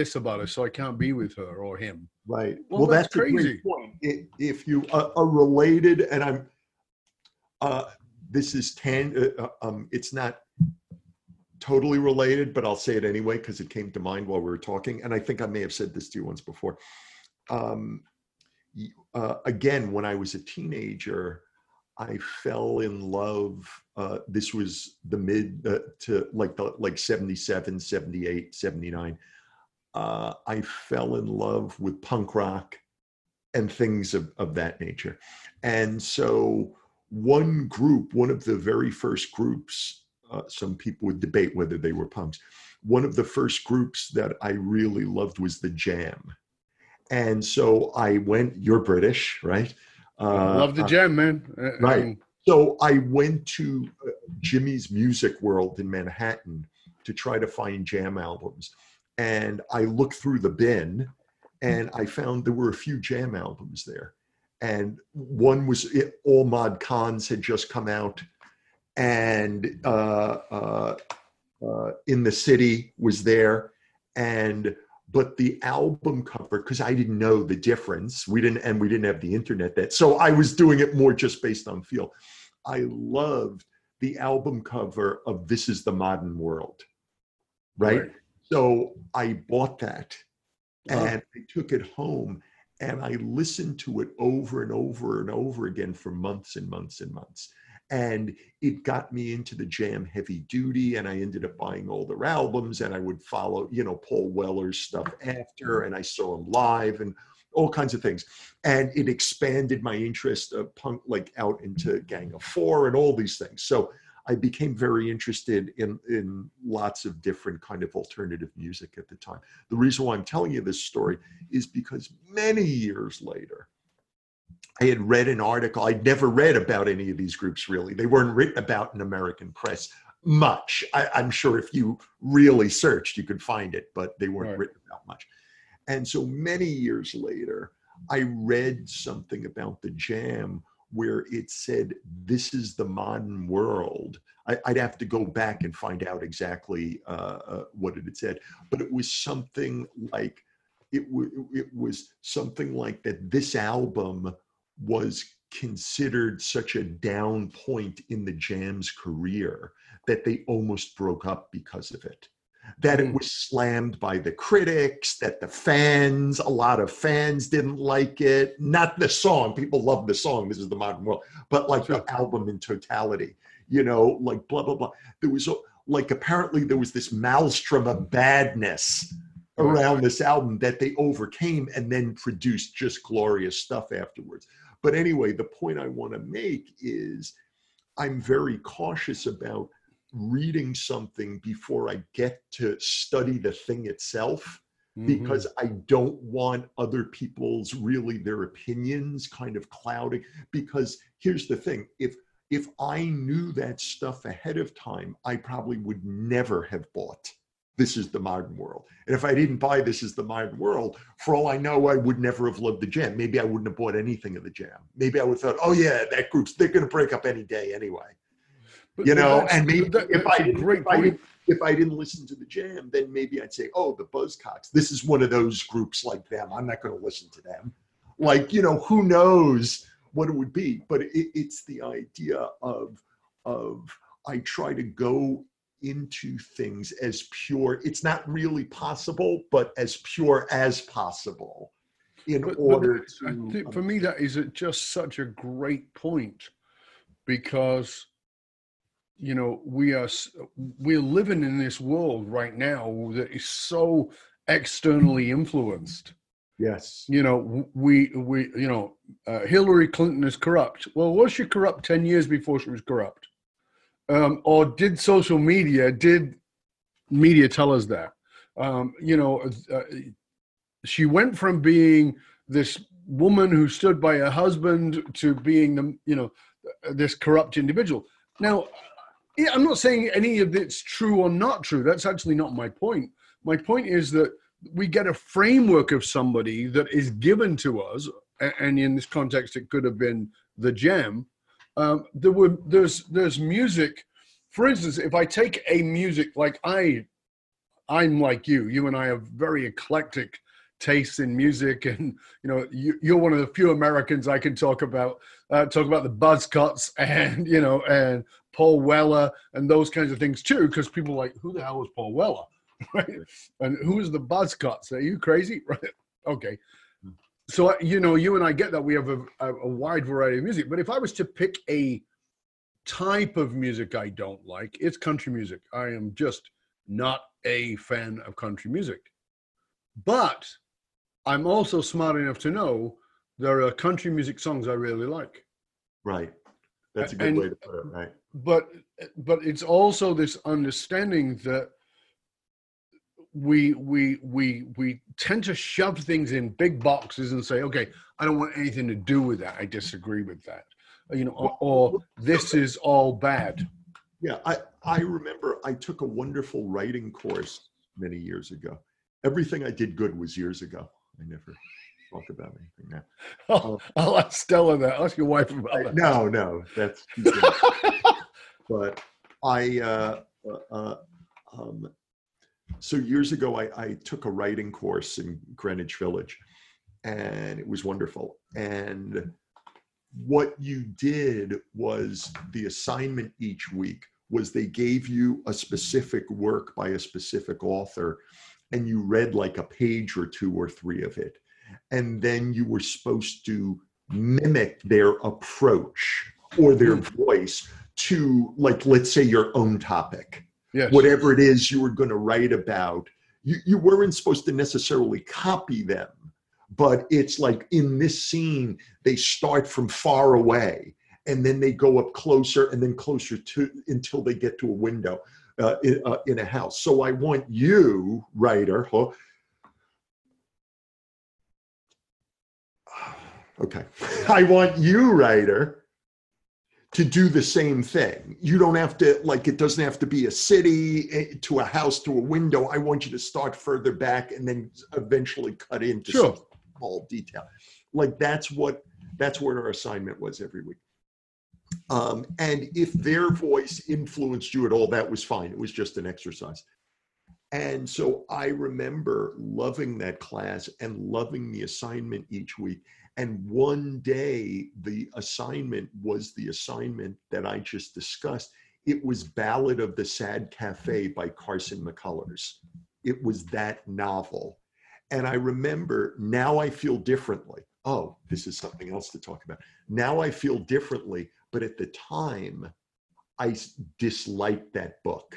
I don't like this about her, so I can't be with her or him. Right. Well, Well, that's that's, a crazy. great point. I- If you are are related, and I'm, uh, this is tan, uh, uh, um, it's not totally related, but I'll say it anyway because it came to mind while we were talking. And I think I may have said this to you once before. Um, uh, again, when I was a teenager, I fell in love. Uh, this was the mid uh, to like the like 77, 78, 79 uh, I fell in love with punk rock and things of, of that nature. And so, one group, one of the very first groups, uh, some people would debate whether they were punks. One of the first groups that I really loved was the Jam. And so I went, you're British, right? Uh, Love the uh, jam, man. Uh, right. um, so I went to uh, Jimmy's Music World in Manhattan to try to find jam albums. And I looked through the bin and I found there were a few jam albums there. And one was it, All Mod Cons had just come out. And uh, uh, uh, In the City was there. And but the album cover, because I didn't know the difference, we didn't, and we didn't have the internet that, so I was doing it more just based on feel. I loved the album cover of This Is the Modern World, right? Right. So I bought that Wow. and I took it home and I listened to it over and over and over again for months and months and months. And it got me into the jam heavy duty, and I ended up buying all their albums. And I would follow, you know, Paul Weller's stuff after, and I saw him live and all kinds of things. And it expanded my interest of punk, like out into Gang of Four and all these things. So I became very interested in in lots of different kind of alternative music at the time. The reason why I'm telling you this story is because many years later, I had read an article. I'd never read about any of these groups really. They weren't written about in American press much. I, I'm sure if you really searched, you could find it, but they weren't Right. written about much. And so many years later, I read something about the jam where it said, This is the modern world. I, I'd have to go back and find out exactly uh, uh, what it had said, but it was something like, it, w- it was something like that this album was considered such a down point in the Jam's career that they almost broke up because of it. That it Hmm. was slammed by the critics, that the fans, a lot of fans didn't like it. Not the song, people love the song, This is the Modern World, but like Sure. the album in totality, you know, like blah, blah, blah. There was like apparently there was this maelstrom of badness around this album that they overcame and then produced just glorious stuff afterwards. But anyway, the point I want to make is I'm very cautious about reading something before I get to study the thing itself mhm. because I don't want other people's really their opinions kind of clouding. Because here's the thing if if I knew that stuff ahead of time I probably would never have bought this is the modern world. And if I didn't buy this is the modern world for all I know I would never have loved the jam. Maybe I wouldn't have bought anything of the jam. Maybe I would have thought oh yeah that group's they're going to break up any day anyway you know, and maybe that- if I a didn't- great if I didn't- if I didn't listen to the jam, then maybe I'd say, oh, the Buzzcocks. This is one of those groups like them. I'm not going to listen to them. Like, you know, who knows what it would be? But it, it's the idea of of I try to go into things as pure. It's not really possible, but as pure as possible in But- but order I to. for me, that is just such a great point because, you know, we are we're living in this world right now that is so externally influenced. yes. You know, we we you know, uh, Hillary Clinton is corrupt. Well, was she corrupt ten years before she was corrupt? Um, or did social media did media tell us that? Um, you know, uh, she went from being this woman who stood by her husband to being the you know this corrupt individual now yeah, i'm not saying any of it's true or not true. That's actually not my point. My point is that we get a framework of somebody that is given to us and in this context it could have been the Jam. Um, there were there's there's music. For instance if i take a music like i I'm like you. You and I have very eclectic tastes in music, and you know, you, you're one of the few Americans I can talk about. Uh, talk about the Buzzcocks and you know, and Paul Weller and those kinds of things too, because people are like, who the hell is Paul Weller? Right? And who's the Buzzcocks? Are you crazy? Right? Okay. So you know, you and I get that we have a, a, a wide variety of music, but if I was to pick a type of music I don't like, it's country music. I am just not a fan of country music. But I'm also smart enough to know there are country music songs I really like. Right. That's a good And- way to put it. Right. But but it's also this understanding that we we we we tend to shove things in big boxes and say, okay, I don't want anything to do with that. I disagree with that. You know, or, or this is all bad. Yeah, I, I remember I took a wonderful writing course many years ago. Everything I did good was years ago. I never talk about anything now. I'll, I'll ask Stella that. Ask your wife about I- that. no, no, that's but I uh, uh, uh, um, so years ago I, I took a writing course in Greenwich Village, and it was wonderful. And what you did was the assignment each week was they gave you a specific work by a specific author, and you read like a page or two or three of it, and then you were supposed to mimic their approach or their hmm. voice to like let's say your own topic. Yes. whatever it is you were going to write about you, you weren't supposed to necessarily copy them but it's like in this scene they start from far away and then they go up closer and then closer to until they get to a window uh, in, uh, in a house so i want you writer huh? okay i want you writer to do the same thing. You don't have to, like, it doesn't have to be a city eh, to a house to a window. I want you to start further back and then eventually cut into Sure. some small detail. Like, that's what that's what our assignment was every week. Um, and if their voice influenced you at all, that was fine. It was just an exercise. And so I remember loving that class and loving the assignment each week. And one day, the assignment was the assignment that I just discussed. It was Ballad of the Sad Cafe by Carson McCullers. It was that novel. And I remember now I feel differently. Oh, this is something else to talk about. Now I feel differently. But at the time, I disliked that book.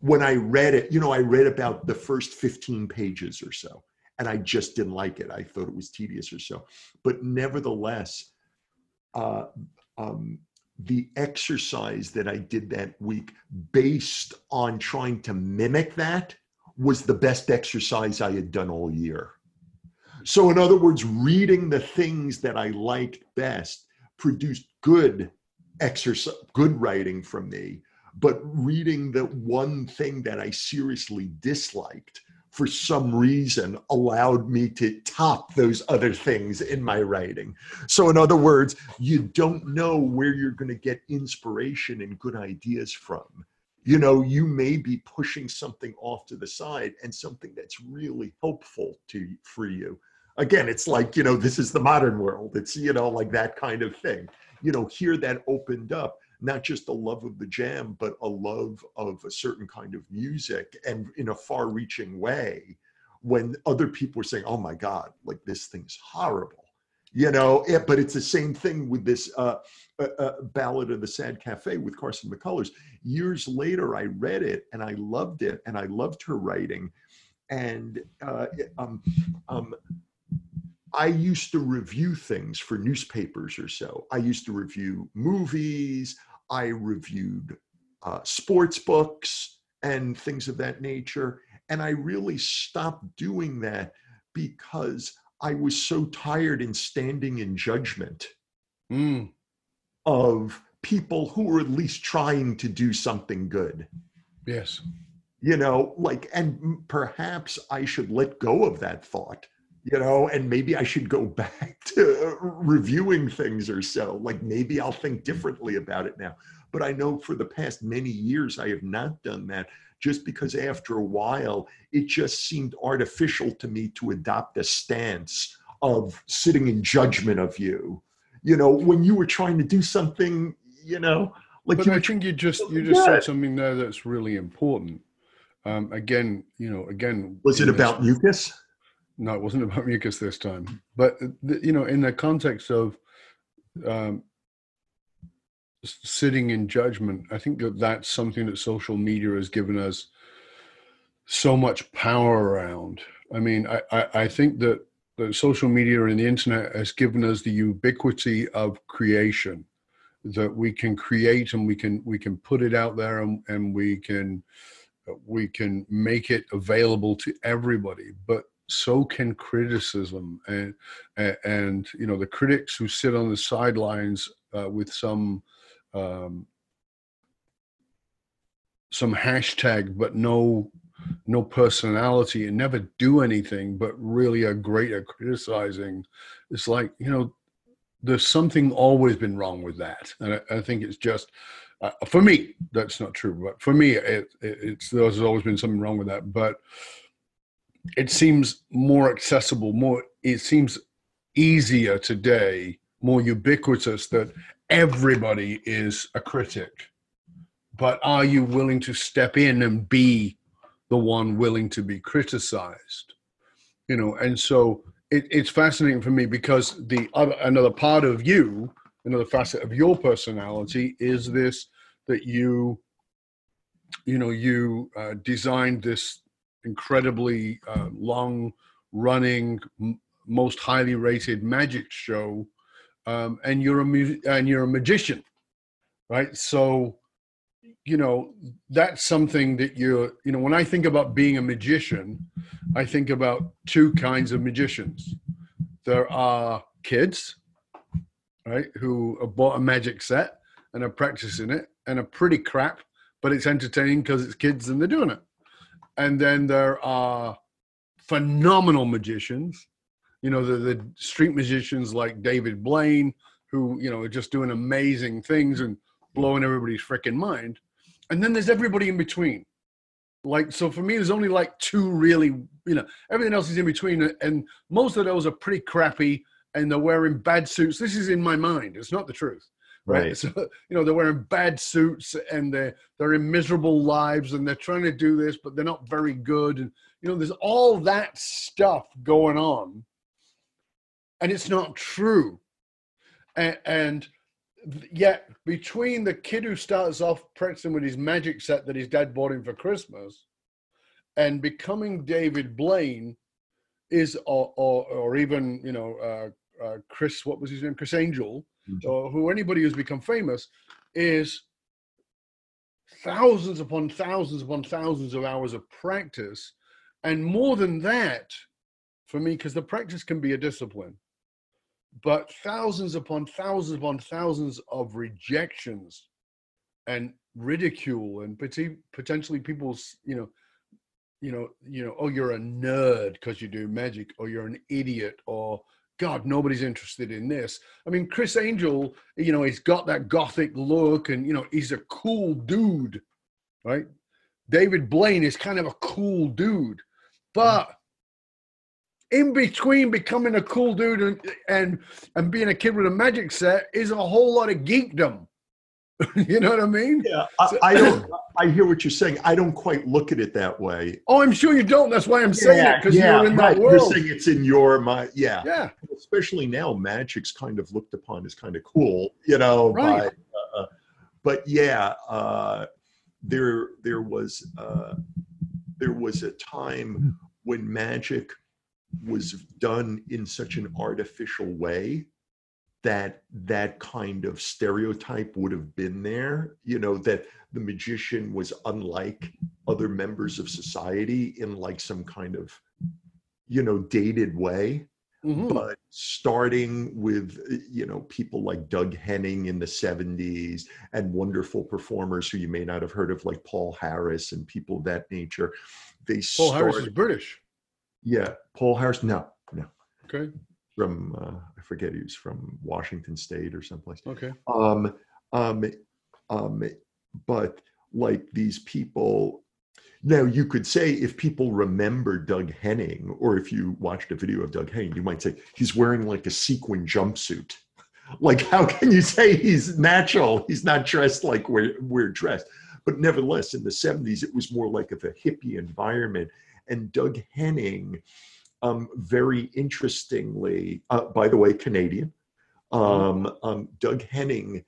When I read it, you know, I read about the first 15 pages or so and I just didn't like it. I thought it was tedious or so. But nevertheless, uh, um, the exercise that I did that week, based on trying to mimic that, was the best exercise I had done all year. So, in other words, reading the things that I liked best produced good exercise, good writing from me. But reading the one thing that I seriously disliked for some reason allowed me to top those other things in my writing. So, in other words, you don't know where you're going to get inspiration and good ideas from. You know, you may be pushing something off to the side and something that's really helpful to for you. Again, it's like, you know, this is the modern world. It's, you know, like that kind of thing. You know, here that opened up not just a love of the jam, but a love of a certain kind of music and in a far reaching way when other people were saying, oh my God, like this thing's horrible. You know, yeah, but it's the same thing with this uh, uh, uh, Ballad of the Sad Cafe with Carson McCullers. Years later, I read it and I loved it and I loved her writing. And uh, um, um, I used to review things for newspapers or so. I used to review movies. I reviewed uh, sports books and things of that nature. And I really stopped doing that because I was so tired in standing in judgment Mm, of people who were at least trying to do something good. yes. You know, like, and perhaps I should let go of that thought you know, and maybe I should go back to reviewing things or so. Like maybe I'll think differently about it now. But I know for the past many years, I have not done that just because after a while, it just seemed artificial to me to adopt a stance of sitting in judgment of you. You know, when you were trying to do something, you know, like but you I were think you just you just said something there that's really important. Um, again, you know, again, was it about mucus? No, it wasn't about mucus this time. But you know, in the context of um, sitting in judgment, I think that that's something that social media has given us so much power around. I mean, I, I, I think that that social media and the internet has given us the ubiquity of creation that we can create and we can we can put it out there and, and we can we can make it available to everybody but so can criticism and and, you know the critics who sit on the sidelines uh, with some um, some hashtag but no no personality and never do anything but really are great at criticizing it's like you know there's something always been wrong with that. And i, I think it's just uh, for me that's not true but for me it, it, it's there's always been something wrong with that. But it seems more accessible more it seems easier today more ubiquitous that everybody is a critic. But are you willing to step in and be the one willing to be criticized? You know and so it, it's fascinating for me because the other another part of you another facet of your personality is this that you you know you uh, designed this incredibly uh, long running m- most highly rated magic show um, and you're a mu- and you're a magician right? So you know that's something that you're you know when i think about being a magician i think about two kinds of magicians. There are kids right who bought a magic set and are practicing it and are pretty crap but it's entertaining because it's kids and they're doing it and then there are phenomenal magicians you know the, the street magicians like david blaine who you know are just doing amazing things and blowing everybody's freaking mind. And then there's everybody in between. Like so for me there's only like two really you know everything else is in between and most of those are pretty crappy and they're wearing bad suits. This is in my mind. It's not the truth right, Right. so you know they're wearing bad suits and they're they're in miserable lives and they're trying to do this but they're not very good and you know there's all that stuff going on and it's not true and, and yet between the kid who starts off practicing with his magic set that his dad bought him for christmas and becoming david blaine is or or, or even you know uh, uh, Criss what was his name Criss Angel. Mm-hmm. or who anybody who's become famous is thousands upon thousands upon thousands of hours of practice. And more than that for me because the practice can be a discipline but thousands upon thousands upon thousands of rejections and ridicule and potentially people's you know you know you know oh you're a nerd because you do magic or you're an idiot or god nobody's interested in this. I mean Criss Angel you know he's got that gothic look and you know he's a cool dude right? David blaine is kind of a cool dude but in between becoming a cool dude and and, and being a kid with a magic set is a whole lot of geekdom you know what i mean Yeah, I, I don't. I hear what you're saying. I don't quite look at it that way. oh i'm sure you don't that's why i'm saying it because you're in that world You're saying it's in your mind. Yeah. yeah especially now magic's kind of looked upon as kind of cool you know Right. by, uh, uh, but yeah uh, there there was uh, there was a time when magic was done in such an artificial way that that kind of stereotype would have been there you know that the magician was unlike other members of society in like some kind of you know dated way Mhm. but starting with you know people like Doug Henning in the 70s and wonderful performers who you may not have heard of like Paul Harris and people of that nature they paul harris is british yeah Paul Harris no no Okay. From uh, I forget he was from Washington State or someplace. Okay. Um, um, um, but like these people, now you could say if people remember Doug Henning, or if you watched a video of Doug Henning, you might say he's wearing like a sequin jumpsuit. Like, how can you say he's natural? He's not dressed like we're, we're dressed. But nevertheless, in the 70s, it was more like of a hippie environment. And Doug Henning, um, very interestingly, uh, by the way, Canadian, um, um, Doug Henning,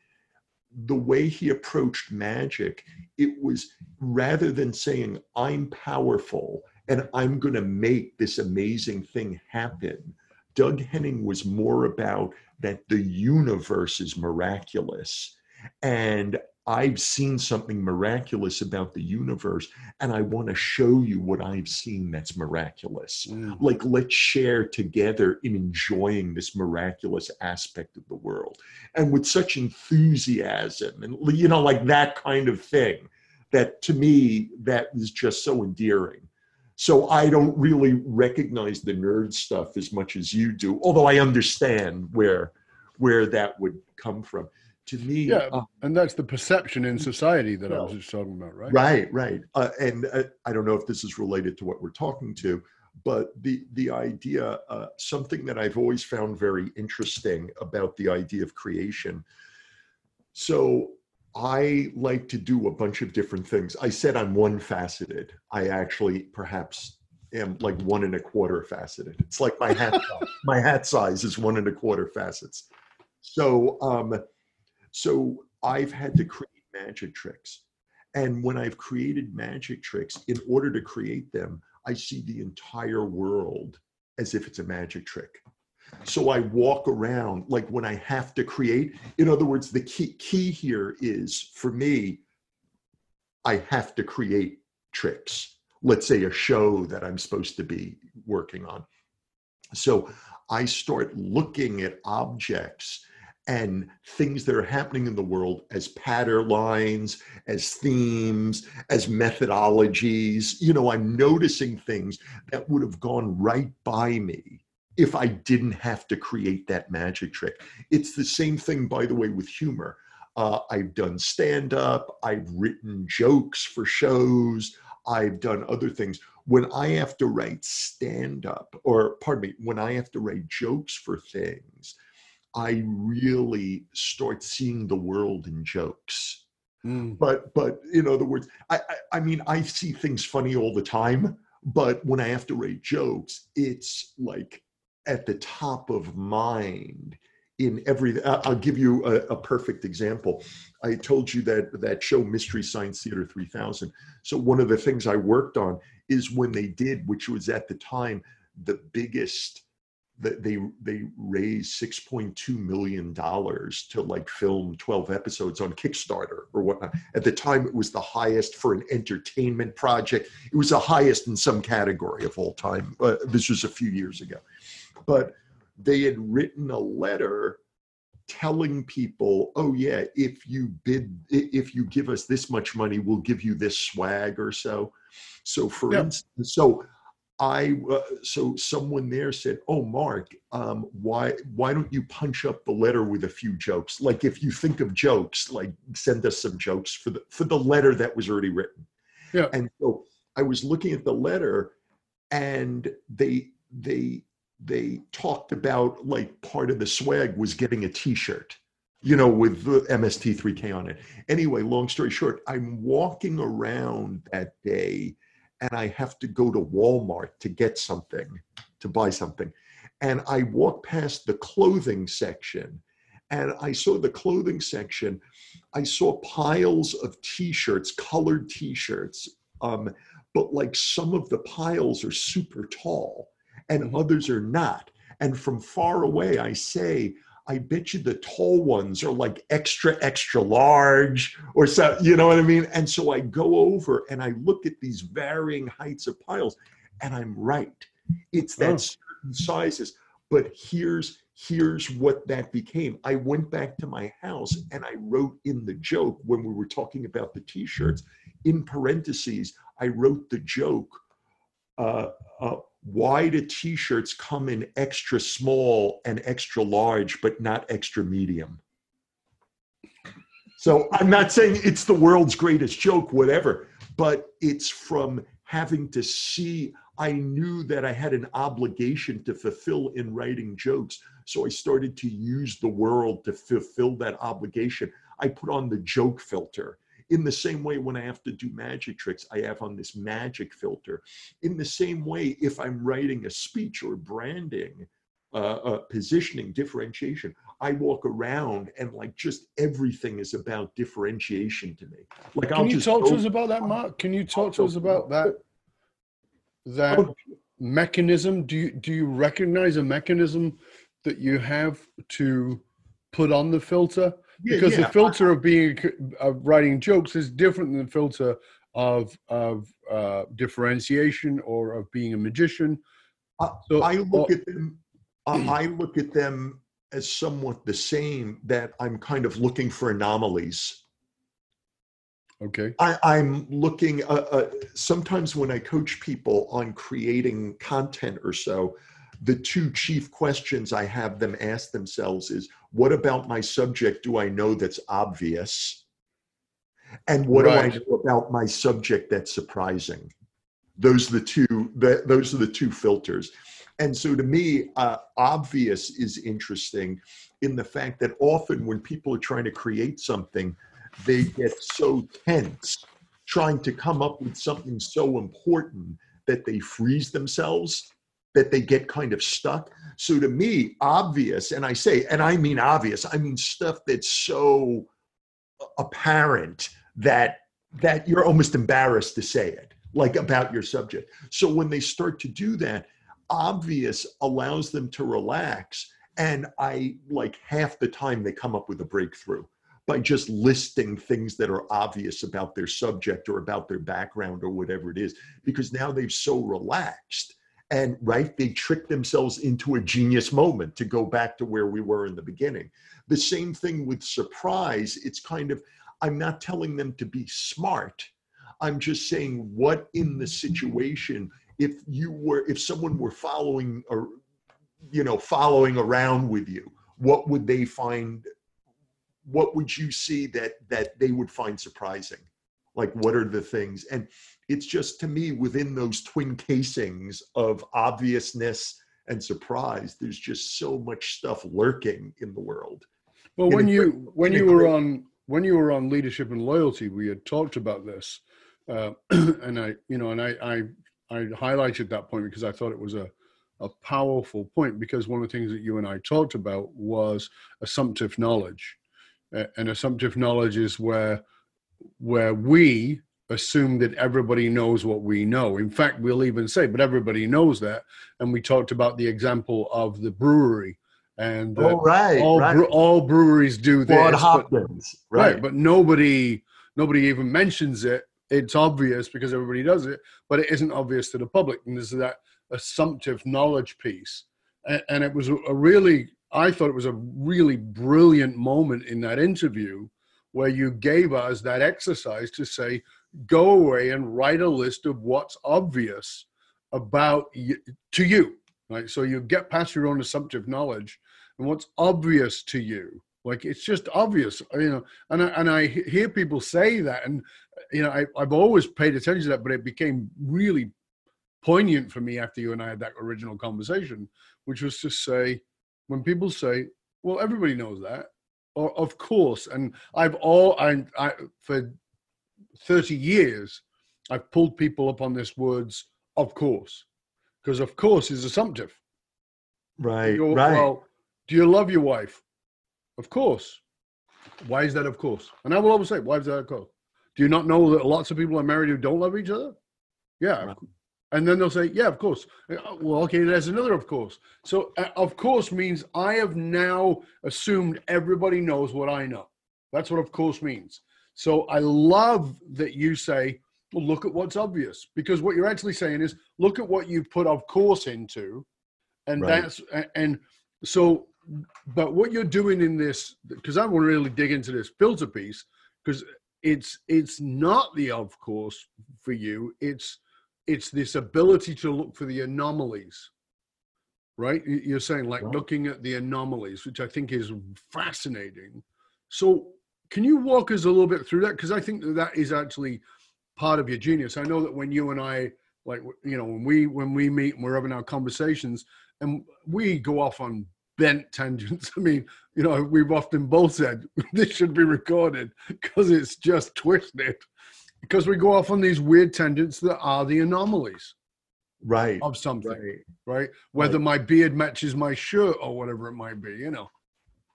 the way he approached magic, it was rather than saying, I'm powerful and I'm going to make this amazing thing happen. Doug Henning was more about that the universe is miraculous. And I've seen something miraculous about the universe, and I want to show you what I've seen that's miraculous. Mm. Like, let's share together in enjoying this miraculous aspect of the world. And with such enthusiasm, and, you know, like that kind of thing, that to me, that is just so endearing. So I don't really recognize the nerd stuff as much as you do, although I understand where where that would come from. To me, Yeah, uh, and that's the perception in society that I was just talking about, right? right, right. Uh, and uh, I don't know if this is related to what we're talking to, but the the idea, uh, something that I've always found very interesting about the idea of creation. So I like to do a bunch of different things. I said I'm one faceted. I actually perhaps am like one and a quarter faceted. It's like my hat my hat size is one and a quarter facets. So um so I've had to create magic tricks. And when I've created magic tricks, in order to create them, I see the entire world as if it's a magic trick. So I walk around like when I have to create. In other words, the key key here is for me, I have to create tricks. Let's say a show that I'm supposed to be working on. So I start looking at objects and things that are happening in the world as pattern lines, as themes, as methodologies. You know, I'm noticing things that would have gone right by me if I didn't have to create that magic trick. It's the same thing, by the way, with humor. Uh, I've done stand up, I've written jokes for shows, I've done other things. When I have to write stand up, or pardon me, when I have to write jokes for things, I really start seeing the world in jokes. Mm. But, but in other words, I, I, I mean, I see things funny all the time. But when I have to write jokes, it's like at the top of mind in every. I'll give you a, a perfect example. I told you that that show Mystery Science Theater 3000. So one of the things I worked on is when they did, which was at the time the biggest they they raised 6.2 million dollars to like film 12 episodes on kickstarter or whatnot. At the time it was the highest for an entertainment project. It was the highest in some category of all time. Uh, this was a few years ago. But they had written a letter telling people oh yeah if you bid if you give us this much money we'll give you this swag or so. So for Yep. instance so I uh, so someone there said, "Oh, Mark, um, why why don't you punch up the letter with a few jokes? Like if you think of jokes, like send us some jokes for the for the letter that was already written." Yeah. And so I was looking at the letter, and they they they talked about like part of the swag was getting a T-shirt, you know, with the MST3K on it. Anyway, long story short, I'm walking around that day and I have to go to Walmart to get something, to buy something. And I walk past the clothing section and I saw the clothing section. I saw piles of t shirts, colored t shirts, um, but like some of the piles are super tall and Mhm. others are not. And from far away, I say, I bet you the tall ones are like extra, extra large or so, you know what I mean? And so I go over and I look at these varying heights of piles and I'm right. It's that Oh. certain sizes. But here's here's what that became. I went back to my house and I wrote in the joke when we were talking about the t-shirts, in parentheses, I wrote the joke, uh, uh, why do t-shirts come in extra small and extra large but not extra medium? So i'm not saying it's the world's greatest joke whatever but it's from having to see i knew that i had an obligation to fulfill in writing jokes so i started to use the world to fulfill that obligation. I put on the joke filter in the same way, when I have to do magic tricks, I have on this magic filter. In the same way, if I'm writing a speech or branding, uh, uh, positioning, differentiation, I walk around and like just everything is about differentiation to me. Like, can I'll you just talk to us about that, Mark? Can you talk to us about that? That Oh, mechanism. Do you do you recognize a mechanism that you have to put on the filter? Yeah, because yeah, the filter of being of writing jokes is different than the filter of of uh, differentiation or of being a magician. I- So, I look or- at them. I look at them as somewhat the same. That I'm kind of looking for anomalies. okay, I, I'm looking. Uh, uh, sometimes when I coach people on creating content or so, the two chief questions I have them ask themselves is, "What about my subject do I know that's obvious?" And what Right. do I know about my subject that's surprising? Those are the two. The, those are the two filters. And so, to me, uh, obvious is interesting in the fact that often when people are trying to create something, they get so tense trying to come up with something so important that they freeze themselves that they get kind of stuck. So to me obvious and i say and i mean obvious i mean stuff that's so apparent that that you're almost embarrassed to say it like about your subject. So when they start to do that obvious allows them to relax and i like half the time they come up with a breakthrough by just listing things that are obvious about their subject or about their background or whatever it is because now they've so relaxed and right they trick themselves into a genius moment to go back to where we were in the beginning. The same thing with surprise. It's kind of i'm not telling them to be smart. I'm just saying what in the situation if you were if someone were following or you know following around with you what would they find what would you see that that they would find surprising like what are the things? And it's just to me within those twin casings of obviousness and surprise there's just so much stuff lurking in the world. Well, when you great- when you were great- on when you were on leadership and loyalty, we had talked about this, uh, and I you know, and I I I highlighted that point because I thought it was a a powerful point because one of the things that you and I talked about was assumptive knowledge, Uh, and assumptive knowledge is where where we assume that everybody knows what we know. In fact, we'll even say, but everybody knows that. And we talked about the example of the brewery and that oh right all right bre- all breweries do this, but, Hopkins right. right But nobody nobody even mentions it. It's obvious because everybody does it, but it isn't obvious to the public. And there's that assumptive knowledge piece, and, and it was a really I thought it was a really brilliant moment in that interview where you gave us that exercise to say, go away and write a list of what's obvious about to you. Right. So you get past your own assumptive knowledge and what's obvious to you. Like it's just obvious, you know. And I, and I hear people say that, and you know, I, I've always paid attention to that, but it became really poignant for me after you and I had that original conversation, which was to say, when people say, "Well, everybody knows that," or "Of course," and I've all I, I for thirty years, I've pulled people up on this words "of course," because "of course" is assumptive. right You go, right Well, do you love your wife? Of course. Why is that of course? And I will always say, why is that of course? Do you not know that lots of people are married who don't love each other? Yeah. Right. And then they'll say, yeah, of course. Uh, Well, okay, there's another of course. So, uh, of course means I have now assumed everybody knows what I know. That's what of course means. So, I love that you say, well, look at what's obvious, because what you're actually saying is, look at what you put of course into, and Right. that's and so but what you're doing in this because i want to really dig into this filter piece because it's it's not the of course for you it's it's this ability to look for the anomalies right? You- you're saying like Right. looking at the anomalies which i think is fascinating. So can you walk us a little bit through that? Because i think that that is actually part of your genius. I know that when you and i like you know when we when we meet and we're having our conversations and we go off on bent tangents. I mean you know we've often both said this should be recorded because it's just twisted because we go off on these weird tangents that are the anomalies Right. of something Right. right whether my beard matches my shirt or whatever it might be you know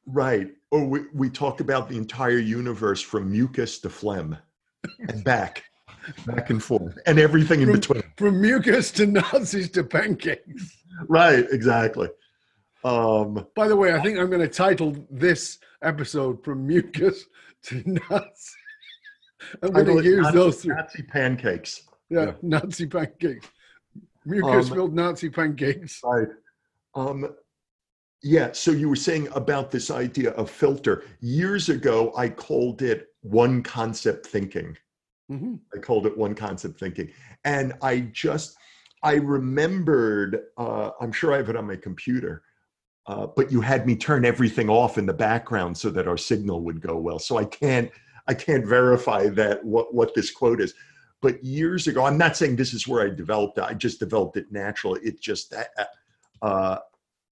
Right. Or we, we talk about the entire universe from mucus to phlegm and back, back and forth, and everything in between. from mucus to nazis to pancakes Right. Exactly. Um, by the way i think i'm going to title this episode from mucus to nazi i'm going to use Nazi, those three Nazi pancakes. yeah, yeah. nazi pancakes mucus Um, filled nazi pancakes Right. Um, yeah. So you were saying about this idea of filter. Years ago, I called it one concept thinking. hmm I called it one concept thinking. And I just, I remembered, uh, I'm sure I have it on my computer, uh, but you had me turn everything off in the background so that our signal would go well. So I can't, I can't verify that what, what this quote is. But years ago, I'm not saying this is where I developed it. I just developed it naturally. It just, uh, uh,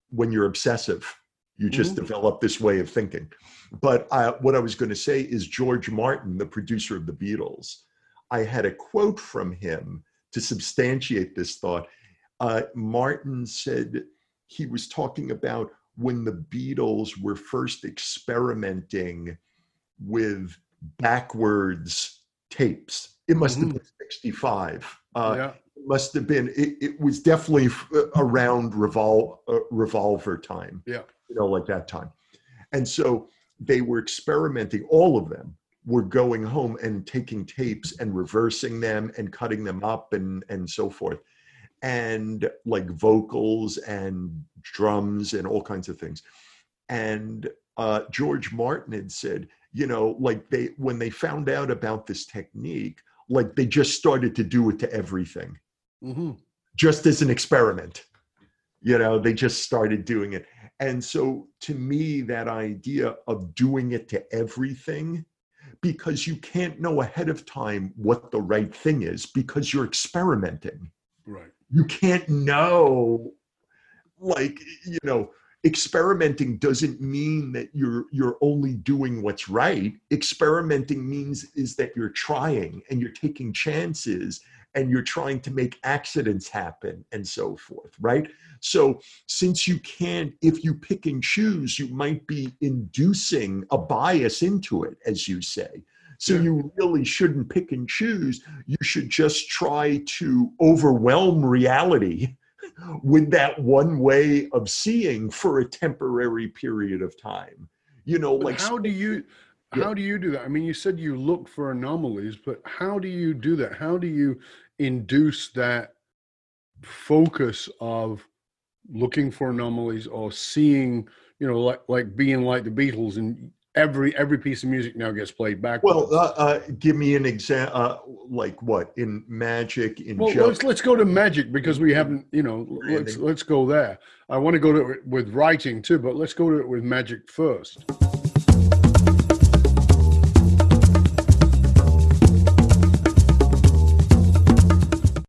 when you're obsessive, you just Mhm. develop this way of thinking. But uh, what I was going to say is George Martin, the producer of the Beatles, I had a quote from him to substantiate this thought. Uh, Martin said he was talking about when the Beatles were first experimenting with backwards tapes. It must have Mhm. been 65. Uh, yeah it must have been, it, it was definitely uh, around revol, uh, revolver time yeah you know, like that time. And so they were experimenting, all of them were going home and taking tapes and reversing them and cutting them up and, and so forth. And like vocals and drums and all kinds of things. And uh, George Martin had said, you know, like they, when they found out about this technique, like they just started to do it to everything hmm just as an experiment. You know, they just started doing it. And so to me, that idea of doing it to everything, because you can't know ahead of time what the right thing is because you're experimenting. right You can't know, like, you know, experimenting doesn't mean that you're you're only doing what's right. Experimenting means is that you're trying and you're taking chances and you're trying to make accidents happen and so forth right? So since you can't if you pick and choose you might be inducing a bias into it as you say. So you really shouldn't pick and choose. You should just try to overwhelm reality with that one way of seeing for a temporary period of time. You know But like how do you Yeah. how do you do that? I mean you said you look for anomalies but how do you do that? How do you induce that focus of looking for anomalies or seeing you know like like being like the beatles and every every piece of music now gets played back. well uh, uh, give me an example uh, like what? In magic in well let's let's go to magic because we haven't you know let's let's go there. I want to go to it with writing too but let's go to it with magic first